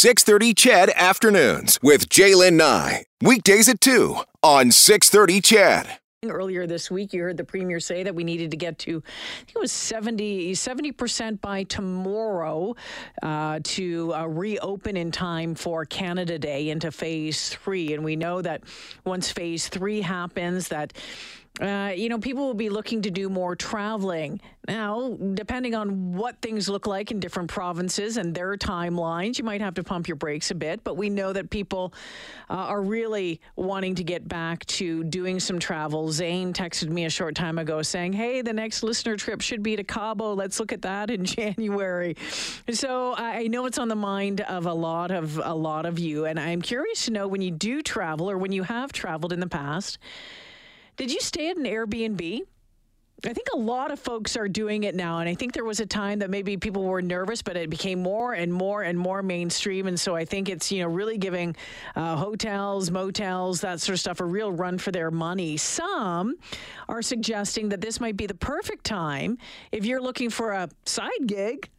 630 CHED Afternoons with Jaylen Nye. Weekdays at 2 on 630 CHED. Earlier this week, you heard the premier say that we needed to get to, I think it was 70, 70% by tomorrow uh, to uh, reopen in time for Canada Day into phase three. And we know that once phase three happens, that uh, you know, people will be looking to do more traveling. Now, depending on what things look like in different provinces and their timelines, you might have to pump your brakes a bit. But we know that people uh, are really wanting to get back to doing some travel. Zane texted me a short time ago saying, Hey, the next listener trip should be to Cabo. Let's look at that in January. So I know it's on the mind of a lot of a lot of you. And I'm curious to know when you do travel or when you have traveled in the past. Did you stay at an Airbnb? I think a lot of folks are doing it now. And I think there was a time that maybe people were nervous, but it became more and more and more mainstream. And so I think it's, you know, really giving uh, hotels, motels, that sort of stuff a real run for their money. Some are suggesting that this might be the perfect time if you're looking for a side gig.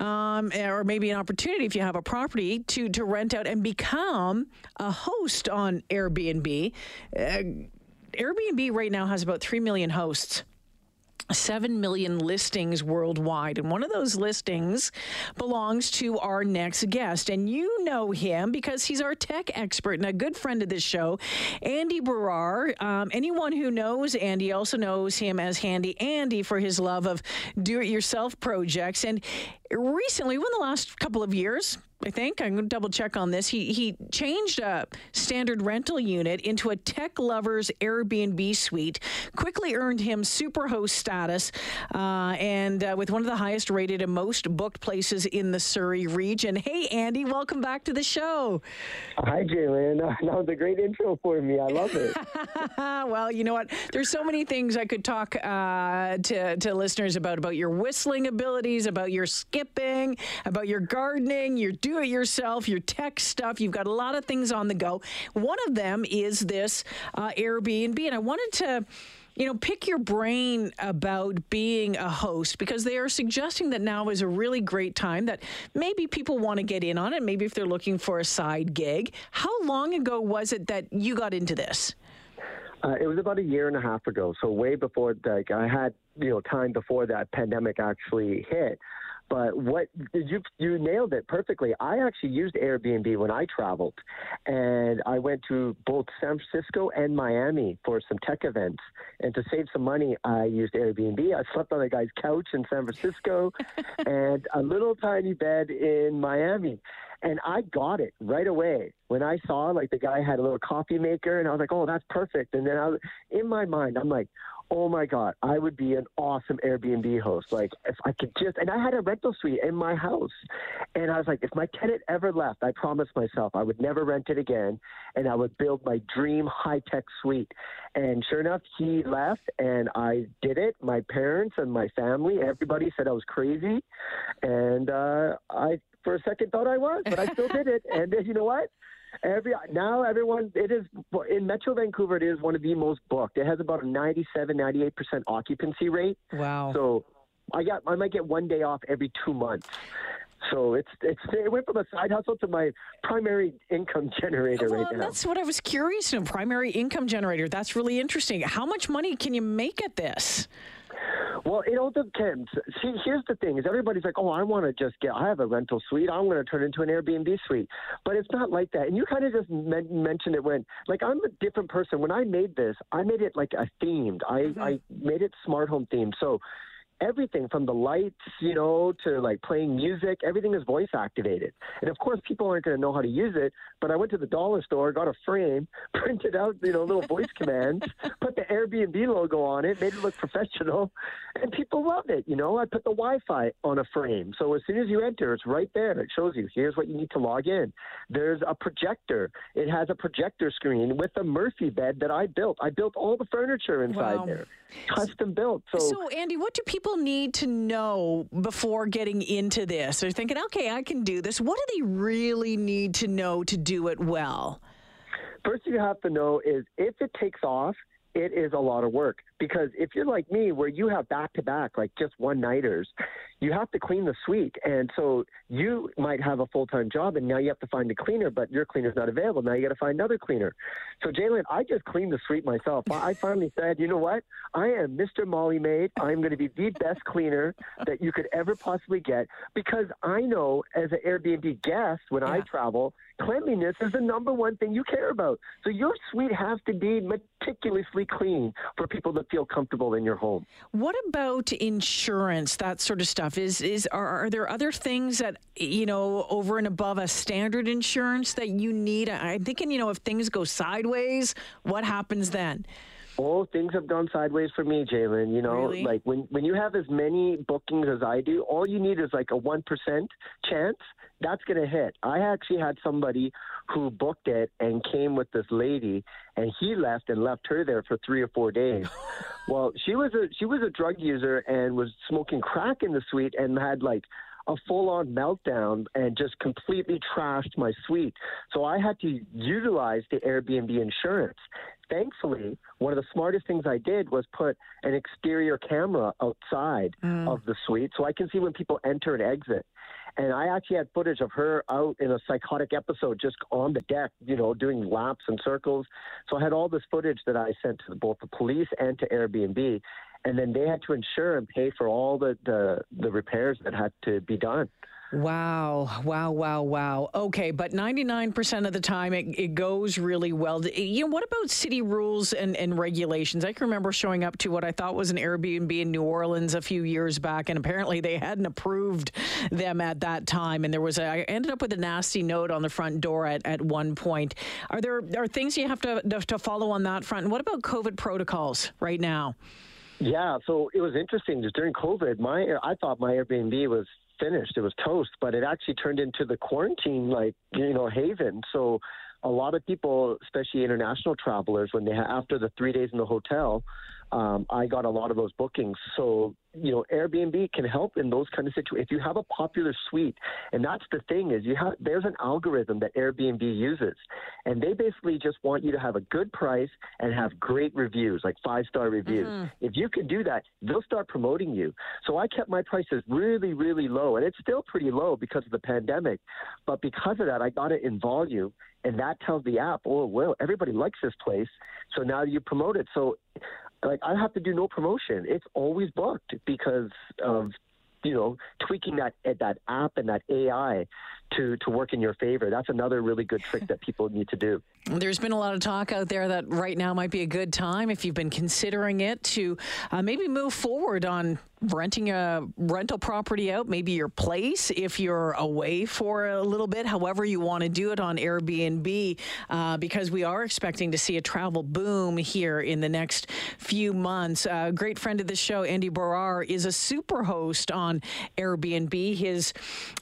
Um, or maybe an opportunity if you have a property to to rent out and become a host on Airbnb. Uh, Airbnb right now has about 3 million hosts. 7 million listings worldwide. And one of those listings belongs to our next guest. And you know him because he's our tech expert and a good friend of this show, Andy Baryer. Um, anyone who knows Andy also knows him as Handy Andy for his love of do it yourself projects. And recently, within the last couple of years, I think I'm going to double check on this. He he changed a standard rental unit into a tech lovers Airbnb suite. Quickly earned him superhost status, uh, and uh, with one of the highest rated and most booked places in the Surrey region. Hey, Andy, welcome back to the show. Hi, Jaylen. That was a great intro for me. I love it. well, you know what? There's so many things I could talk uh, to to listeners about about your whistling abilities, about your skipping, about your gardening, your do it yourself, your tech stuff. You've got a lot of things on the go. One of them is this uh, Airbnb. And I wanted to you know, pick your brain about being a host because they are suggesting that now is a really great time that maybe people want to get in on it. Maybe if they're looking for a side gig. How long ago was it that you got into this? Uh, it was about a year and a half ago, so way before like I had you know time before that pandemic actually hit. But what you you nailed it perfectly. I actually used Airbnb when I traveled, and I went to both San Francisco and Miami for some tech events. And to save some money, I used Airbnb. I slept on a guy's couch in San Francisco, and a little tiny bed in Miami. And I got it right away when I saw like the guy had a little coffee maker, and I was like, "Oh, that's perfect." And then I was in my mind, I'm like, oh my god, I would be an awesome Airbnb host. Like if I could just, and I had a rental suite in my house, and I was like, if my tenant ever left, I promised myself I would never rent it again, and I would build my dream high tech suite. And sure enough, he left, and I did it. My parents and my family, everybody said I was crazy, and uh, I for a second thought I was, but I still did it. And then, you know what? Every now everyone it is in Metro Vancouver. It is one of the most booked. It has about a 97, 98 percent occupancy rate. Wow. So I got I might get one day off every two months. So it's it's it went from a side hustle to my primary income generator well, right now. That's what I was curious in primary income generator. That's really interesting. How much money can you make at this? Well, it all depends. See, here's the thing: is everybody's like, "Oh, I want to just get. I have a rental suite. I'm going to turn it into an Airbnb suite." But it's not like that. And you kind of just men- mentioned it when, like, I'm a different person. When I made this, I made it like a themed. I mm-hmm. I made it smart home themed. So everything from the lights, you know, to like playing music, everything is voice activated. And of course, people aren't going to know how to use it. But I went to the dollar store, got a frame, printed out, you know, little voice commands, put the Airbnb logo on it, made it look professional, and people love it. You know, I put the Wi-Fi on a frame, so as soon as you enter, it's right there. It shows you here's what you need to log in. There's a projector. It has a projector screen with a Murphy bed that I built. I built all the furniture inside wow. there, custom built. So, so Andy, what do people people need to know before getting into this? They're thinking, okay, I can do this. What do they really need to know to do it well? First, you have to know is if it takes off, it is a lot of work. Because if you're like me, where you have back to back, like just one nighters, you have to clean the suite. And so you might have a full time job and now you have to find a cleaner, but your cleaner's not available. Now you got to find another cleaner. So, Jalen, I just cleaned the suite myself. I finally said, you know what? I am Mr. Molly Maid. I'm going to be the best cleaner that you could ever possibly get because I know as an Airbnb guest when yeah. I travel, cleanliness is the number one thing you care about. So your suite has to be meticulously clean for people to feel comfortable in your home. What about insurance, that sort of stuff? Is is are, are there other things that you know over and above a standard insurance that you need? I'm thinking, you know, if things go sideways, what happens then? Oh, things have gone sideways for me, Jalen. You know, really? like when when you have as many bookings as I do, all you need is like a one percent chance that's going to hit. I actually had somebody who booked it and came with this lady, and he left and left her there for three or four days. well, she was a she was a drug user and was smoking crack in the suite and had like a full on meltdown and just completely trashed my suite. So I had to utilize the Airbnb insurance. Thankfully, one of the smartest things I did was put an exterior camera outside mm. of the suite so I can see when people enter and exit. And I actually had footage of her out in a psychotic episode just on the deck, you know, doing laps and circles. So I had all this footage that I sent to both the police and to Airbnb. And then they had to insure and pay for all the, the, the repairs that had to be done. Wow, wow, wow, wow. Okay, but 99% of the time it, it goes really well. You know, what about city rules and, and regulations? I can remember showing up to what I thought was an Airbnb in New Orleans a few years back, and apparently they hadn't approved them at that time. And there was a, I ended up with a nasty note on the front door at, at one point. Are there are things you have to, to follow on that front? And what about COVID protocols right now? Yeah, so it was interesting. Just during COVID, my I thought my Airbnb was finished. It was toast, but it actually turned into the quarantine, like you know, haven. So a lot of people, especially international travelers, when they after the three days in the hotel, um, I got a lot of those bookings. So, you know, Airbnb can help in those kind of situations. If you have a popular suite, and that's the thing is you have there's an algorithm that Airbnb uses, and they basically just want you to have a good price and have great reviews, like five star reviews. Mm-hmm. If you can do that, they'll start promoting you. So I kept my prices really, really low, and it's still pretty low because of the pandemic. But because of that, I got it in volume, and that tells the app, oh well, everybody likes this place, so now you promote it. So like I have to do no promotion. It's always booked because of you know tweaking that that app and that AI to to work in your favor. That's another really good trick that people need to do. There's been a lot of talk out there that right now might be a good time if you've been considering it to uh, maybe move forward on renting a rental property out, maybe your place if you're away for a little bit, however you want to do it on Airbnb, uh, because we are expecting to see a travel boom here in the next few months. A great friend of the show, Andy Baryer, is a super host on Airbnb. His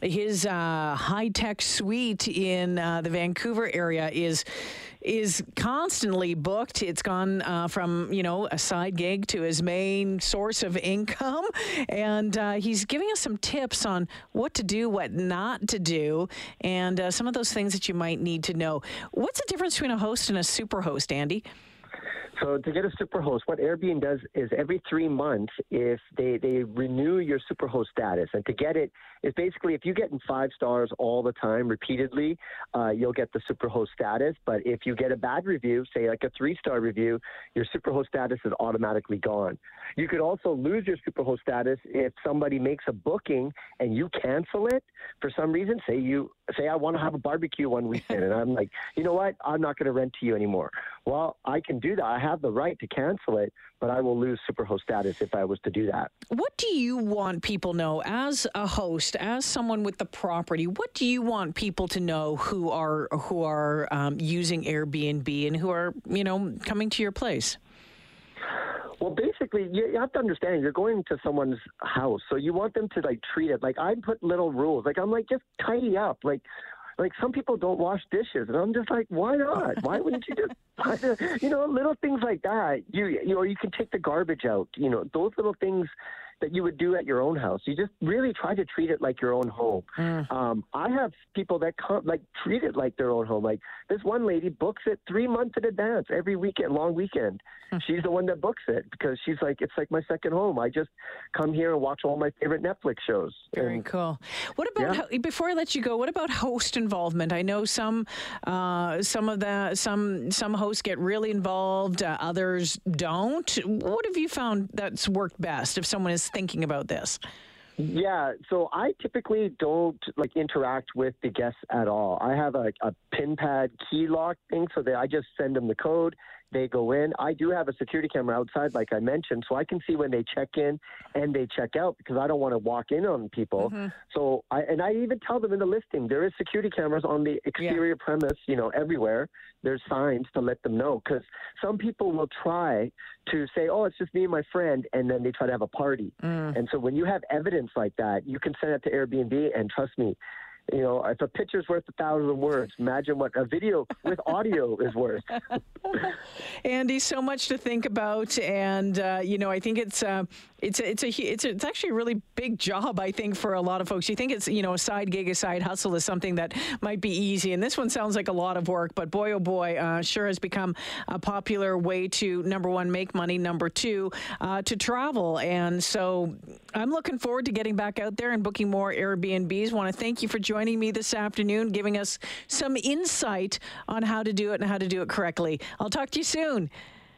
his uh, high tech suite in uh, the Vancouver area is is constantly booked. It's gone uh, from you know a side gig to his main source of income, and uh, he's giving us some tips on what to do, what not to do, and uh, some of those things that you might need to know. What's the difference between a host and a super host, Andy? So to get a superhost, what Airbnb does is every three months, if they, they renew your superhost status, and to get it is basically if you get in five stars all the time repeatedly, uh, you'll get the superhost status. But if you get a bad review, say like a three star review, your superhost status is automatically gone. You could also lose your superhost status if somebody makes a booking and you cancel it for some reason. Say you say I want to have a barbecue one weekend, and I'm like, you know what, I'm not going to rent to you anymore. Well, I can do that. I have the right to cancel it, but I will lose superhost status if I was to do that. What do you want people know as a host, as someone with the property? What do you want people to know who are who are um, using Airbnb and who are you know coming to your place? Well, basically, you, have to understand you're going to someone's house, so you want them to like treat it like I put little rules. Like I'm like just tidy up. Like like some people don't wash dishes, and I'm just like, why not? Why wouldn't you just, you know, little things like that. You you know, you can take the garbage out. You know, those little things that you would do at your own house. You just really try to treat it like your own home. Mm. Um, I have people that come, like treat it like their own home. Like this one lady books it three months in advance, every weekend, long weekend. Mm. She's the one that books it because she's like, it's like my second home. I just come here and watch all my favorite Netflix shows. Very and, cool. What about yeah. before I let you go? What about host involvement? I know some uh, some of the some some hosts get really involved, uh, others don't. What have you found that's worked best if someone is thinking about this? Yeah, so I typically don't like interact with the guests at all. I have a, a pin pad key lock thing, so that I just send them the code they go in. I do have a security camera outside, like I mentioned, so I can see when they check in and they check out because I don't want to walk in on people. Mm-hmm. So I and I even tell them in the listing there is security cameras on the exterior yeah. premise, you know, everywhere. There's signs to let them know because some people will try to say, "Oh, it's just me and my friend," and then they try to have a party. Mm. And so when you have evidence like that, you can send it to Airbnb, and trust me, you know, if a picture's worth a thousand words, imagine what a video with audio is worth. Andy, so much to think about, and uh, you know, I think it's uh, it's a, it's a it's a, it's actually a really big job. I think for a lot of folks, you think it's you know a side gig, a side hustle is something that might be easy, and this one sounds like a lot of work. But boy, oh boy, uh, sure has become a popular way to number one make money, number two uh, to travel, and so I'm looking forward to getting back out there and booking more Airbnbs. Want to thank you for joining me this afternoon, giving us some insight on how to do it and how to do it correctly. I'll talk to you soon.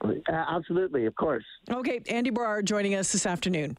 Uh, absolutely, of course. Okay, Andy Barr joining us this afternoon.